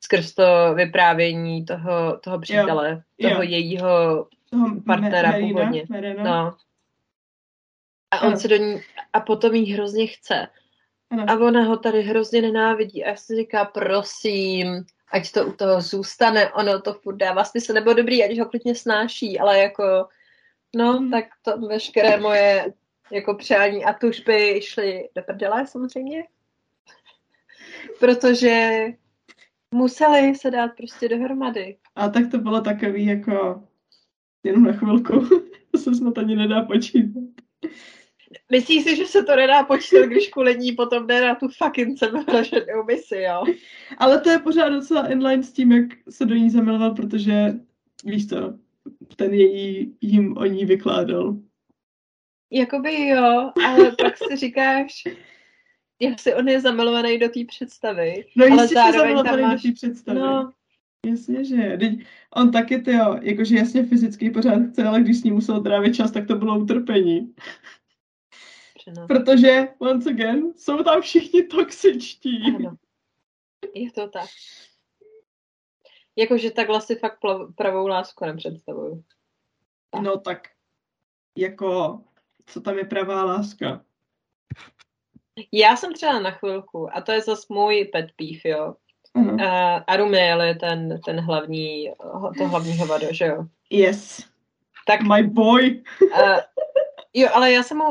skrz to vyprávění toho, toho přítele, jo, toho jo. jejího toho partnera Merina, původně. Merina. No. A on jo. se do ní, a potom jí hrozně chce. Ano. A ona ho tady hrozně nenávidí. A já si říká, prosím, ať to u toho zůstane, ono to furt dává smysl, nebo dobrý, ať ho klidně snáší, ale jako, no, hmm. tak to veškeré moje jako přání a tužby šly do prdele samozřejmě protože museli se dát prostě dohromady. A tak to bylo takový jako jenom na chvilku. [LAUGHS] to se snad ani nedá počítat. Myslíš si, že se to nedá počítat, když kvůli ní potom jde na tu fucking sebevražednou misi, jo? Ale to je pořád docela inline s tím, jak se do ní zamiloval, protože víš co, ten její, jim o ní vykládal. Jakoby jo, ale pak si říkáš, si on je zamilovaný do té představy. No ale jistě zároveň tam máš... do té představy. No. Jasně, že. Teď on taky, ty jo, jakože jasně fyzický pořád chce, ale když s ním musel trávit čas, tak to bylo utrpení. Přenos. Protože, once again, jsou tam všichni toxičtí. Ano. Je to tak. Jakože takhle si fakt pravou lásku nepředstavuju. Tak. No tak, jako, co tam je pravá láska? Já jsem třeba na chvilku, a to je zase můj pet peeve, jo. Uh-huh. Uh, Arumiel je ten, ten hlavní, to hlavní hovado, že jo? Yes. Tak, My boy. uh, jo, ale já jsem mu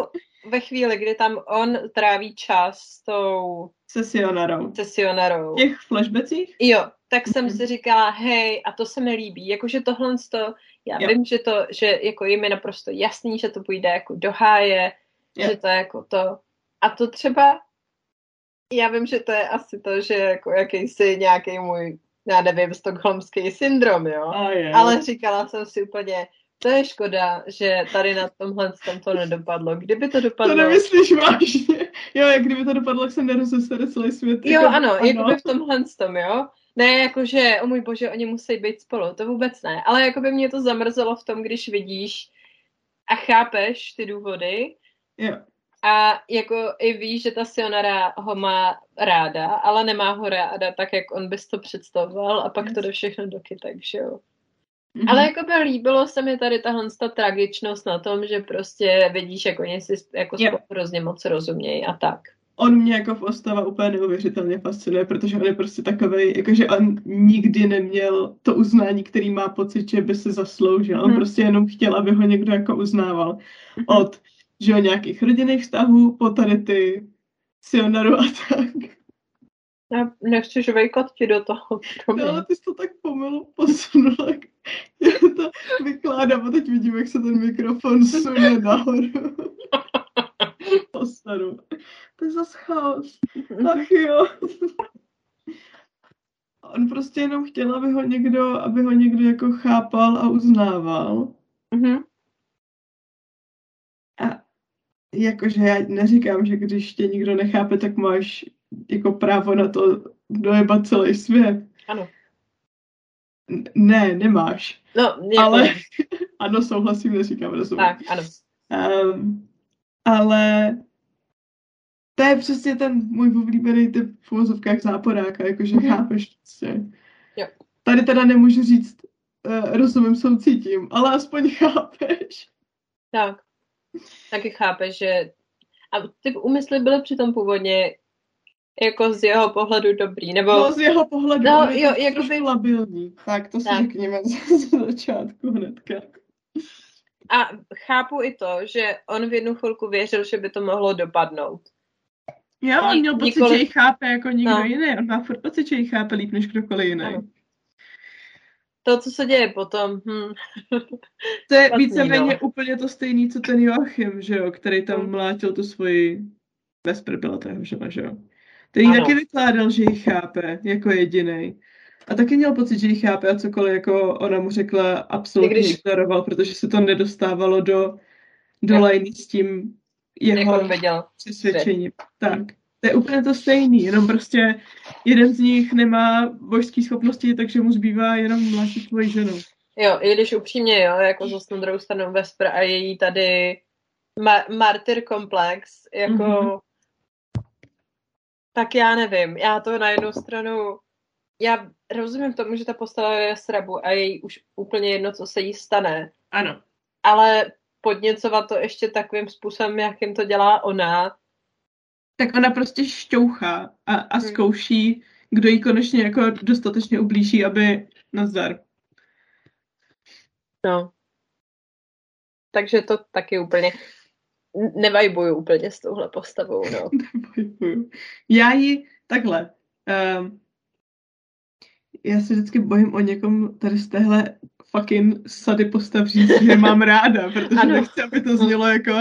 ve chvíli, kdy tam on tráví čas s tou sesionarou. sesionarou. těch flashbackích? Jo, tak jsem mm-hmm. si říkala, hej, a to se mi líbí, jakože tohle to, já jo. vím, že to, že jako je mi naprosto jasný, že to půjde jako do háje, jo. že to je jako to. A to třeba, já vím, že to je asi to, že jako jakýsi nějaký můj, já nevím, stokholmský syndrom, jo. Oh, yeah. Ale říkala jsem si úplně, to je škoda, že tady na tomhle tom to nedopadlo. Kdyby to dopadlo... To nemyslíš vážně? Jo, jak kdyby to dopadlo, jak se nerozesede celý svět. Jo, jako, ano, ano, jakoby v tomhle tom, jo. Ne, jakože, o můj bože, oni musí být spolu, to vůbec ne. Ale jako by mě to zamrzelo v tom, když vidíš a chápeš ty důvody. Jo. A jako i víš, že ta Sionara ho má ráda, ale nemá ho ráda tak, jak on bys to představoval a pak yes. to jde všechno do kytek, že jo. Mm-hmm. Ale jako by líbilo se mi tady tahle ta tragičnost na tom, že prostě vidíš, jak oni si jako yep. hrozně moc rozumějí a tak. On mě jako postava úplně neuvěřitelně fascinuje, protože on je prostě takový, jakože on nikdy neměl to uznání, který má pocit, že by se zasloužil. On mm. prostě jenom chtěl, aby ho někdo jako uznával. Mm-hmm. Od, že o nějakých rodinných vztahů, po tady ty Sionaru a tak. Já nechci žvejkat ti do toho. No, ale ty jsi to tak pomalu posunula. Já to vykládám a teď vidím, jak se ten mikrofon sune nahoru. Postaru. To je zase chaos. Ach jo. On prostě jenom chtěl, aby ho někdo, aby ho někdo jako chápal a uznával. Mm-hmm. A jakože já neříkám, že když tě nikdo nechápe, tak máš jako právo na to dojebat celý svět. Ano. Ne, nemáš. No, jako... Ale, [LAUGHS] ano, souhlasím, neříkám, rozumím. Tak, ano. Um, ale to je přesně ten můj oblíbený typ v uvozovkách záporáka, jakože mm-hmm. chápeš prostě. Jo. Tady teda nemůžu říct, uh, rozumím, soucítím, ale aspoň [LAUGHS] chápeš. Tak. Taky chápeš, že a ty úmysly byly přitom původně jako z jeho pohledu dobrý, nebo... No, z jeho pohledu no, je jo, jako by... labilní. Tak to si tak. řekněme [LAUGHS] z začátku hnedka. A chápu i to, že on v jednu chvilku věřil, že by to mohlo dopadnout. Jo, on měl pocit, nikoli... že ji chápe jako nikdo no. jiný. On má furt pocit, že ji chápe líp než kdokoliv jiný. Ano. To, co se děje potom. Hm. [LAUGHS] To je víceméně no. úplně to stejný, co ten Joachim, že jo, který tam hmm. mlátil tu svoji Vesper byla ta jeho žena, že jo. Který ano. taky vykládal, že ji chápe jako jediný. A taky měl pocit, že ji chápe a cokoliv jako ona mu řekla, absolutně když... ignoroval, protože se to nedostávalo do, do ja. liny s tím jeho přesvědčením. Tak. To je úplně to stejný, jenom prostě jeden z nich nemá božské schopnosti, takže mu zbývá jenom mladší svoji ženu. Jo, i když upřímně, jo, jako zase na druhou stranu Vesper a její tady ma- martyr komplex, jako mm-hmm tak já nevím. Já to na jednu stranu, já rozumím tomu, že ta postava je srabu a je už úplně jedno, co se jí stane. Ano. Ale podněcovat to ještě takovým způsobem, jakým to dělá ona. Tak ona prostě šťouchá a, a hmm. zkouší, kdo jí konečně jako dostatečně ublíží, aby nazdar. No. Takže to taky úplně nevajbuju úplně s touhle postavou, no. [LAUGHS] Já ji takhle. Um, já se vždycky bojím o někom tady z téhle fucking sady postav říct, [LAUGHS] že mám ráda, protože ano. nechci, aby to znělo jako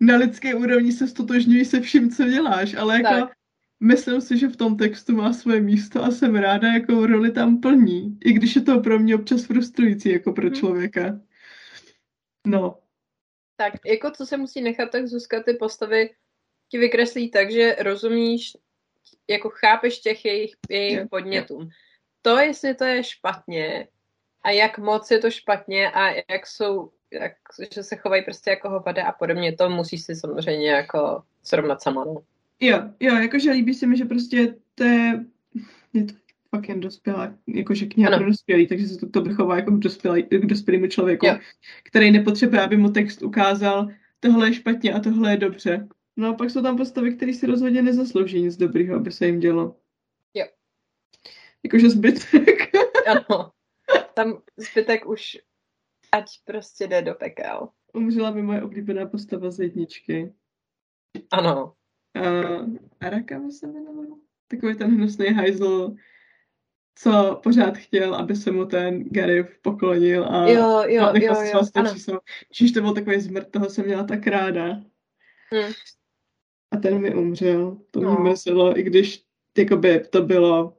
na lidské úrovni se stotožňuji se vším, co děláš, ale jako tak. myslím si, že v tom textu má své místo a jsem ráda, jakou roli tam plní. I když je to pro mě občas frustrující, jako pro mhm. člověka. No. Tak, jako co se musí nechat, tak Zuzka ty postavy ti vykreslí tak, že rozumíš, jako chápeš těch jejich, jejich podnětům. To, jestli to je špatně a jak moc je to špatně a jak jsou, jak, že se chovají prostě jako hovada a podobně, to musíš si samozřejmě jako srovnat sama, no. Jo, jo, jakože líbí se mi, že prostě to je, je to fakt jen dospělá, jakože kniha ano. pro dospělý, takže se to, to chová jako k, dospělý, k dospělému člověku, jo. který nepotřebuje, aby mu text ukázal, tohle je špatně a tohle je dobře. No a pak jsou tam postavy, které si rozhodně nezaslouží nic dobrýho, aby se jim dělo. Jo. Jakože zbytek. ano. Tam zbytek už ať prostě jde do pekel. Umřela mi moje oblíbená postava z jedničky. Ano. Uh, Araka se jmenoval? Takový ten hnusný hajzl, co pořád chtěl, aby se mu ten Garif poklonil a, jo, jo, a nechal jo, jo, Čiž to byl takový zmrt, toho jsem měla tak ráda. Hmm. A ten mi umřel. To no. mě mrzelo, i když jakoby, to bylo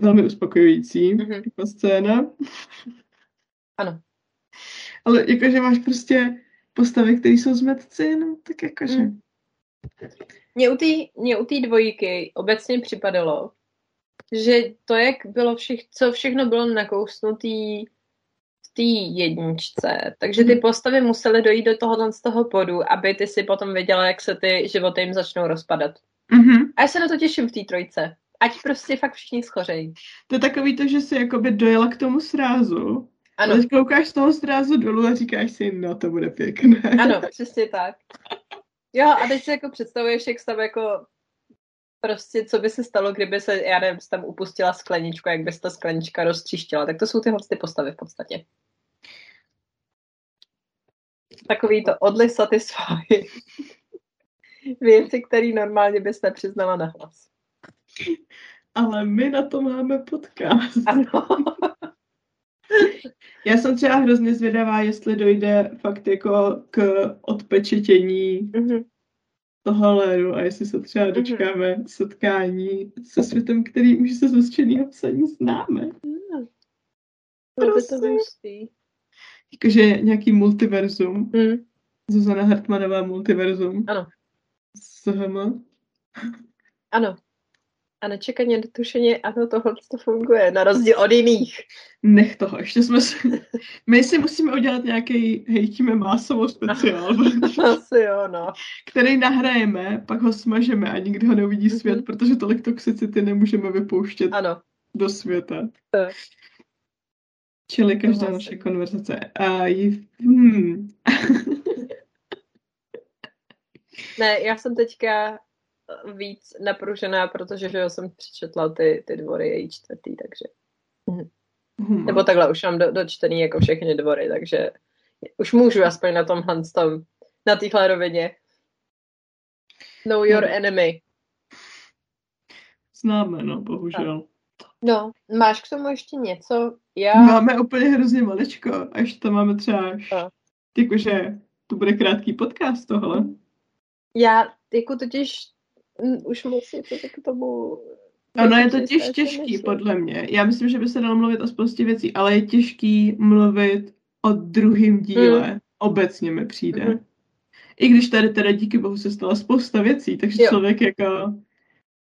velmi uspokojující mm-hmm. jako scéna. [LAUGHS] Ano. Ale jakože máš prostě postavy, které jsou zmetci, no tak jakože... Mm. Mně u té dvojíky obecně připadalo, že to, jak bylo všech, co všechno bylo nakousnutý v té jedničce, takže ty mhm. postavy musely dojít do tohohle z toho podu, aby ty si potom věděla, jak se ty životy jim začnou rozpadat. Mm-hmm. A já se na to těším v té trojce. Ať prostě fakt všichni schořejí. To je takový to, že jsi jakoby dojela k tomu srázu, ano. Teď koukáš z toho srázu dolů a říkáš si, no to bude pěkné. [LAUGHS] Ano, přesně tak. Jo, a teď si jako představuješ, jak tam jako prostě, co by se stalo, kdyby se, já nevím, tam upustila skleničku, jak by se ta sklenička roztříštila. Tak to jsou tyhle ty postavy v podstatě. Takový to odliv satisfy. [LAUGHS] Věci, které normálně bys nepřiznala na hlas. Ale my na to máme podcast. Ano. [LAUGHS] Já jsem třeba hrozně zvědavá, jestli dojde fakt jako k odpečetění mm-hmm. toho léru a jestli se třeba mhm. dočkáme mm-hmm. setkání se světem, který už se zostřeného psaní známe. Mm. Prosím. Jakože nějaký multiverzum. Mm. Zuzana Hartmanová multiverzum. Ano. SHM. Ano. A nečekaně netušeně, ano, tohle to funguje, na rozdíl od jiných. Nech toho, ještě jsme si... [LAUGHS] My si musíme udělat nějaký hejtíme másovou speciál. [LAUGHS] Asi jo, no. Který nahrajeme, pak ho smažeme a nikdy ho neuvidí mhm. svět, protože tolik toxicity nemůžeme vypouštět ano. do světa. Tak. Čili každá to naše konverzace. A jí... Hmm. [LAUGHS] ne, já jsem teďka víc napružená, protože že jsem přečetla ty, ty dvory její čtvrtý, takže... Hmm. Nebo takhle už mám do, dočtený jako všechny dvory, takže už můžu aspoň na tomhle tom, na téhle rovině. Know your no. enemy. Známe, no, bohužel. No, máš k tomu ještě něco? Já... Máme úplně hrozně maličko, až to máme třeba až, jakože to bude krátký podcast tohle. Já jako totiž už musí to k tomu... Ono je totiž těžký, podle mě. Já myslím, že by se dalo mluvit o spoustě věcí, ale je těžký mluvit o druhém díle. Hmm. Obecně mi přijde. Hmm. I když tady teda díky bohu se stala spousta věcí, takže jo. člověk jako...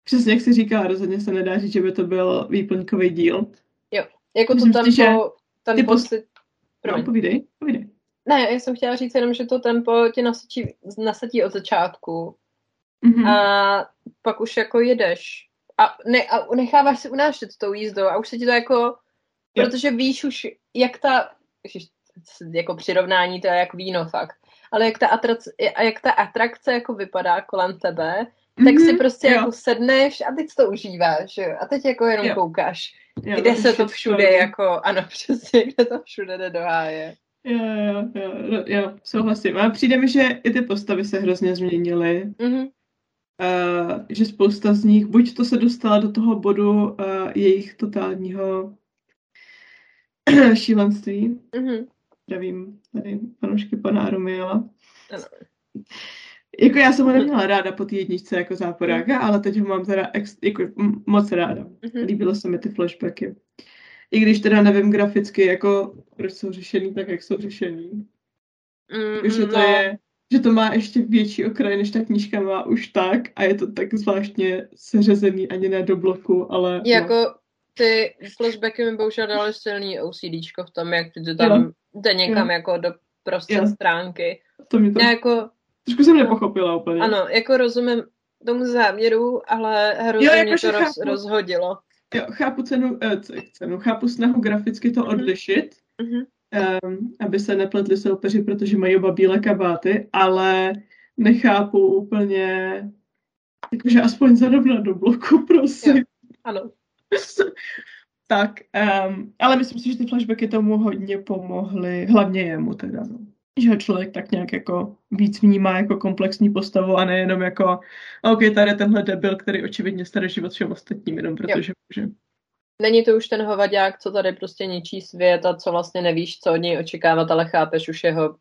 Přesně jak si říká, rozhodně se nedá říct, že by to byl výplňkový díl. Jo, jako myslím to tempo, že ten ty poslední... No, povídej, povídej. Ne, já jsem chtěla říct jenom, že to tempo tě nasadí, nasadí od začátku Mm-hmm. A pak už jako jedeš. A, ne, a necháváš se unášet tou jízdou a už se ti to jako, jo. protože víš už, jak ta, jako přirovnání, to je jak víno fakt, ale jak ta, atrakce, jak ta atrakce jako vypadá kolem tebe, tak mm-hmm, si prostě jo. jako sedneš a teď to užíváš, jo? A teď jako jenom jo. koukáš, jo, kde se to všude jako, ano [LAUGHS] přesně, kde to všude jde do háje. Jo, jo, jo, jo, souhlasím. A přijde mi, že i ty postavy se hrozně změnily. Mm-hmm. Uh, že spousta z nich, buď to se dostala do toho bodu uh, jejich totálního [CLEARS THROAT] šílenství. Mm-hmm. Zdravím tady panošky pana Arumiela. Jako já jsem ho neměla ráda po té jedničce jako záporáka, mm. ale teď ho mám teda ex, jako moc ráda. Mm-hmm. Líbilo se mi ty flashbacky. I když teda nevím graficky, jako proč jsou řešený tak, jak jsou řešený. Mm, že to no. je, že to má ještě větší okraj, než ta knížka má už tak a je to tak zvláštně seřezený ani ne do bloku, ale... No. Jako no. ty flashbacky mi bohužel dali silný OCDčko v tom, jak to tam jde někam jo. jako do prostě jo. stránky. To mi to... Já jako... Trošku jsem nepochopila úplně. Ano, jako rozumím tomu záměru, ale hrozně jo, mě to roz, chápu, rozhodilo. Jo, chápu cenu, eh, cenu, chápu snahu graficky to mm-hmm. odlišit, mm-hmm. Um, aby se nepletli soupeři, protože mají oba bílé kabáty, ale nechápu úplně, jakože aspoň zarovna do bloku, [LAUGHS] prosím. Jo, ano. [LAUGHS] tak, um, ale myslím si, že ty flashbacky tomu hodně pomohly, hlavně jemu teda, no. Že ho člověk tak nějak jako víc vnímá jako komplexní postavu a nejenom jako OK, tady je tenhle debil, který očividně starý život všem ostatním, jenom protože může. Není to už ten hovadák, co tady prostě ničí svět a co vlastně nevíš, co od něj očekávat, ale chápeš už jeho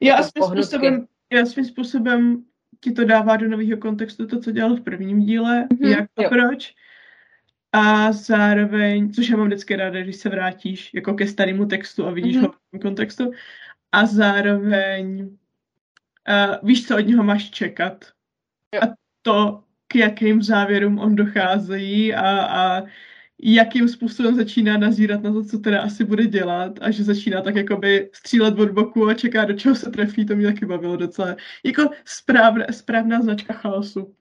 já jako svým, způsobem, já svým způsobem ti to dává do nového kontextu to, co dělal v prvním díle, mm-hmm, jak a jo. proč. A zároveň, což já mám vždycky ráda, když se vrátíš jako ke starému textu a vidíš mm-hmm. ho v kontextu. A zároveň uh, víš, co od něho máš čekat. Jo. A to, k jakým závěrům on dochází a, a jakým způsobem začíná nazírat na to, co teda asi bude dělat a že začíná tak jakoby střílet od boku a čeká, do čeho se trefí, to mě taky bavilo docela. Jako správná, správná značka chaosu.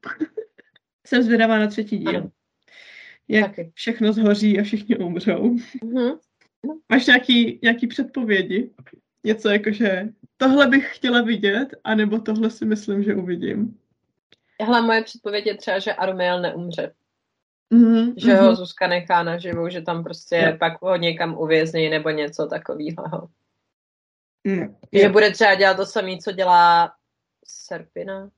[LAUGHS] Jsem zvědavá na třetí díl. Jak taky. všechno zhoří a všichni umřou. Mm-hmm. Máš nějaký, nějaký předpovědi? Něco jako, že tohle bych chtěla vidět, anebo tohle si myslím, že uvidím. Hele, moje předpověď je třeba, že Armiel neumře. Mm-hmm, že ho mm-hmm. Zuzka nechá naživu, že tam prostě yeah. pak ho někam uvězní nebo něco takového. Mm, že bude třeba dělat to samé, co dělá Serpina.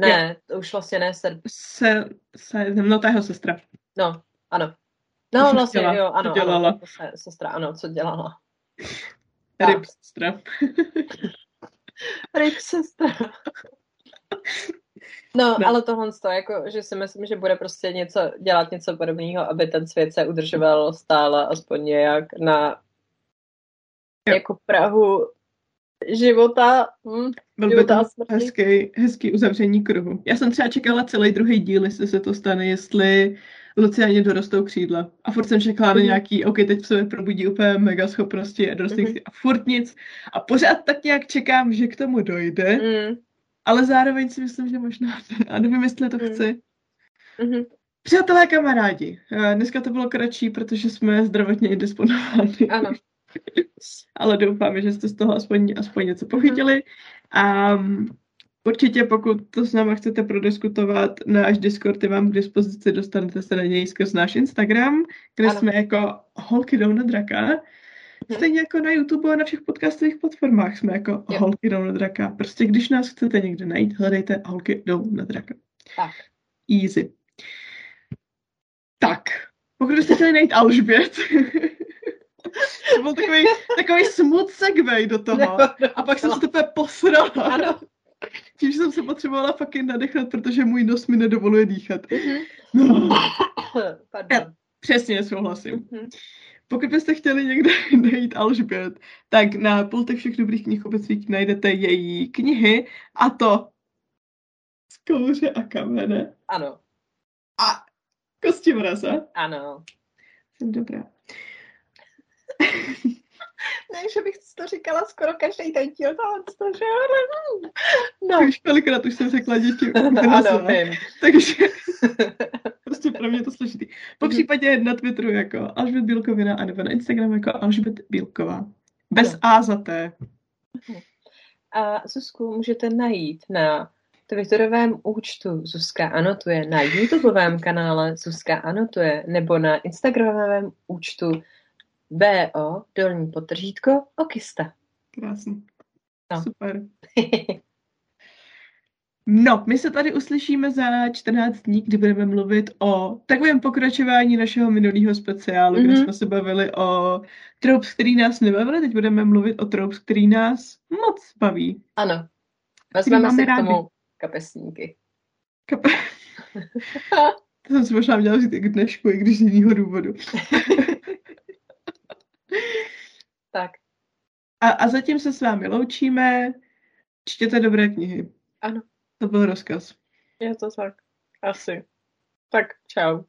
Ne, yeah. to už vlastně ne Serpina. Se, se, no, ta jeho sestra. No, ano. No, vlastně, dělala, jo, ano, dělala. ano, se, sestra, ano, co dělala. Ryb sestra. [LAUGHS] Ryb sestra. [LAUGHS] No, no, ale tohle to, jako, že si myslím, že bude prostě něco, dělat něco podobného, aby ten svět se udržoval stále aspoň nějak na jo. jako Prahu života. Hm, Byl by to hezký, hezký uzavření kruhu. Já jsem třeba čekala celý druhý díl, jestli se to stane, jestli Luciáně dorostou křídla. A furt jsem čekala na mhm. nějaký, OK, teď v sobě probudí úplně mega schopnosti a dorostou mm. a furt nic. A pořád tak nějak čekám, že k tomu dojde. Mm ale zároveň si myslím, že možná [LAUGHS] a nevím, jestli to hmm. chci. Mm-hmm. Přátelé kamarádi, eh, dneska to bylo kratší, protože jsme zdravotně indisponováni. Ano. [LAUGHS] ale doufáme, že jste z toho aspoň, aspoň něco pochytili. A určitě, pokud to s náma chcete prodiskutovat, náš Discord je vám k dispozici, dostanete se na něj skrz náš Instagram, kde ano. jsme jako holky jdou na draka. Mhm. Stejně jako na YouTube a na všech podcastových platformách jsme jako jo. holky jdou na draka. Prostě když nás chcete někde najít, hledejte holky jdou na draka. Tak. Easy. Tak, pokud byste chtěli najít Alžbět, [LAUGHS] to byl takový, takový smut segway do toho. [LAUGHS] No, no, a pak jsem se teprve posrala. Ano. Tím, že jsem se potřebovala fakt jen nadechat, protože můj nos mi nedovoluje dýchat. Mm-hmm. No. [COUGHS] Pardon. přesně souhlasím. Mm-hmm. Pokud byste chtěli někde [LAUGHS] najít Alžbět, tak na pultech všech dobrých knih obecných najdete její knihy a to z kouře a kamene. Ano. A kosti mraza. Ano. Jsem dobrá. [LAUGHS] ne, že bych to říkala skoro každý ten díl, ale to, že No. Už kolikrát už jsem řekla děti. [LAUGHS] ano, vím. [LAUGHS] Takže [LAUGHS] prostě pro mě to složitý. Po případě na Twitteru jako Alžbět Bílkovina a nebo na Instagramu jako Alžbět Bílková. Bez ano. A za T. A Zuzku můžete najít na Twitterovém účtu Zuzka anotuje, na YouTubeovém kanále Zuzka anotuje nebo na Instagramovém účtu BO dolní potržítko Okista. Krásný. No. Super. [LAUGHS] No, my se tady uslyšíme za 14 dní, kdy budeme mluvit o takovém pokračování našeho minulého speciálu, mm-hmm. kde mhm. jsme se bavili o tropes, který nás nebavili. Teď budeme mluvit o tropes, který nás moc baví. Ano. Vezmeme si k tomu kapesníky. Kape... [LAUGHS] to jsem si možná měla říct i k dnešku, i když z jiného důvodu. [LAUGHS] [LAUGHS] tak. A, a zatím se s vámi loučíme. Čtěte dobré knihy. Ano. To byl rozkaz. Je to tak. Asi. Tak čau.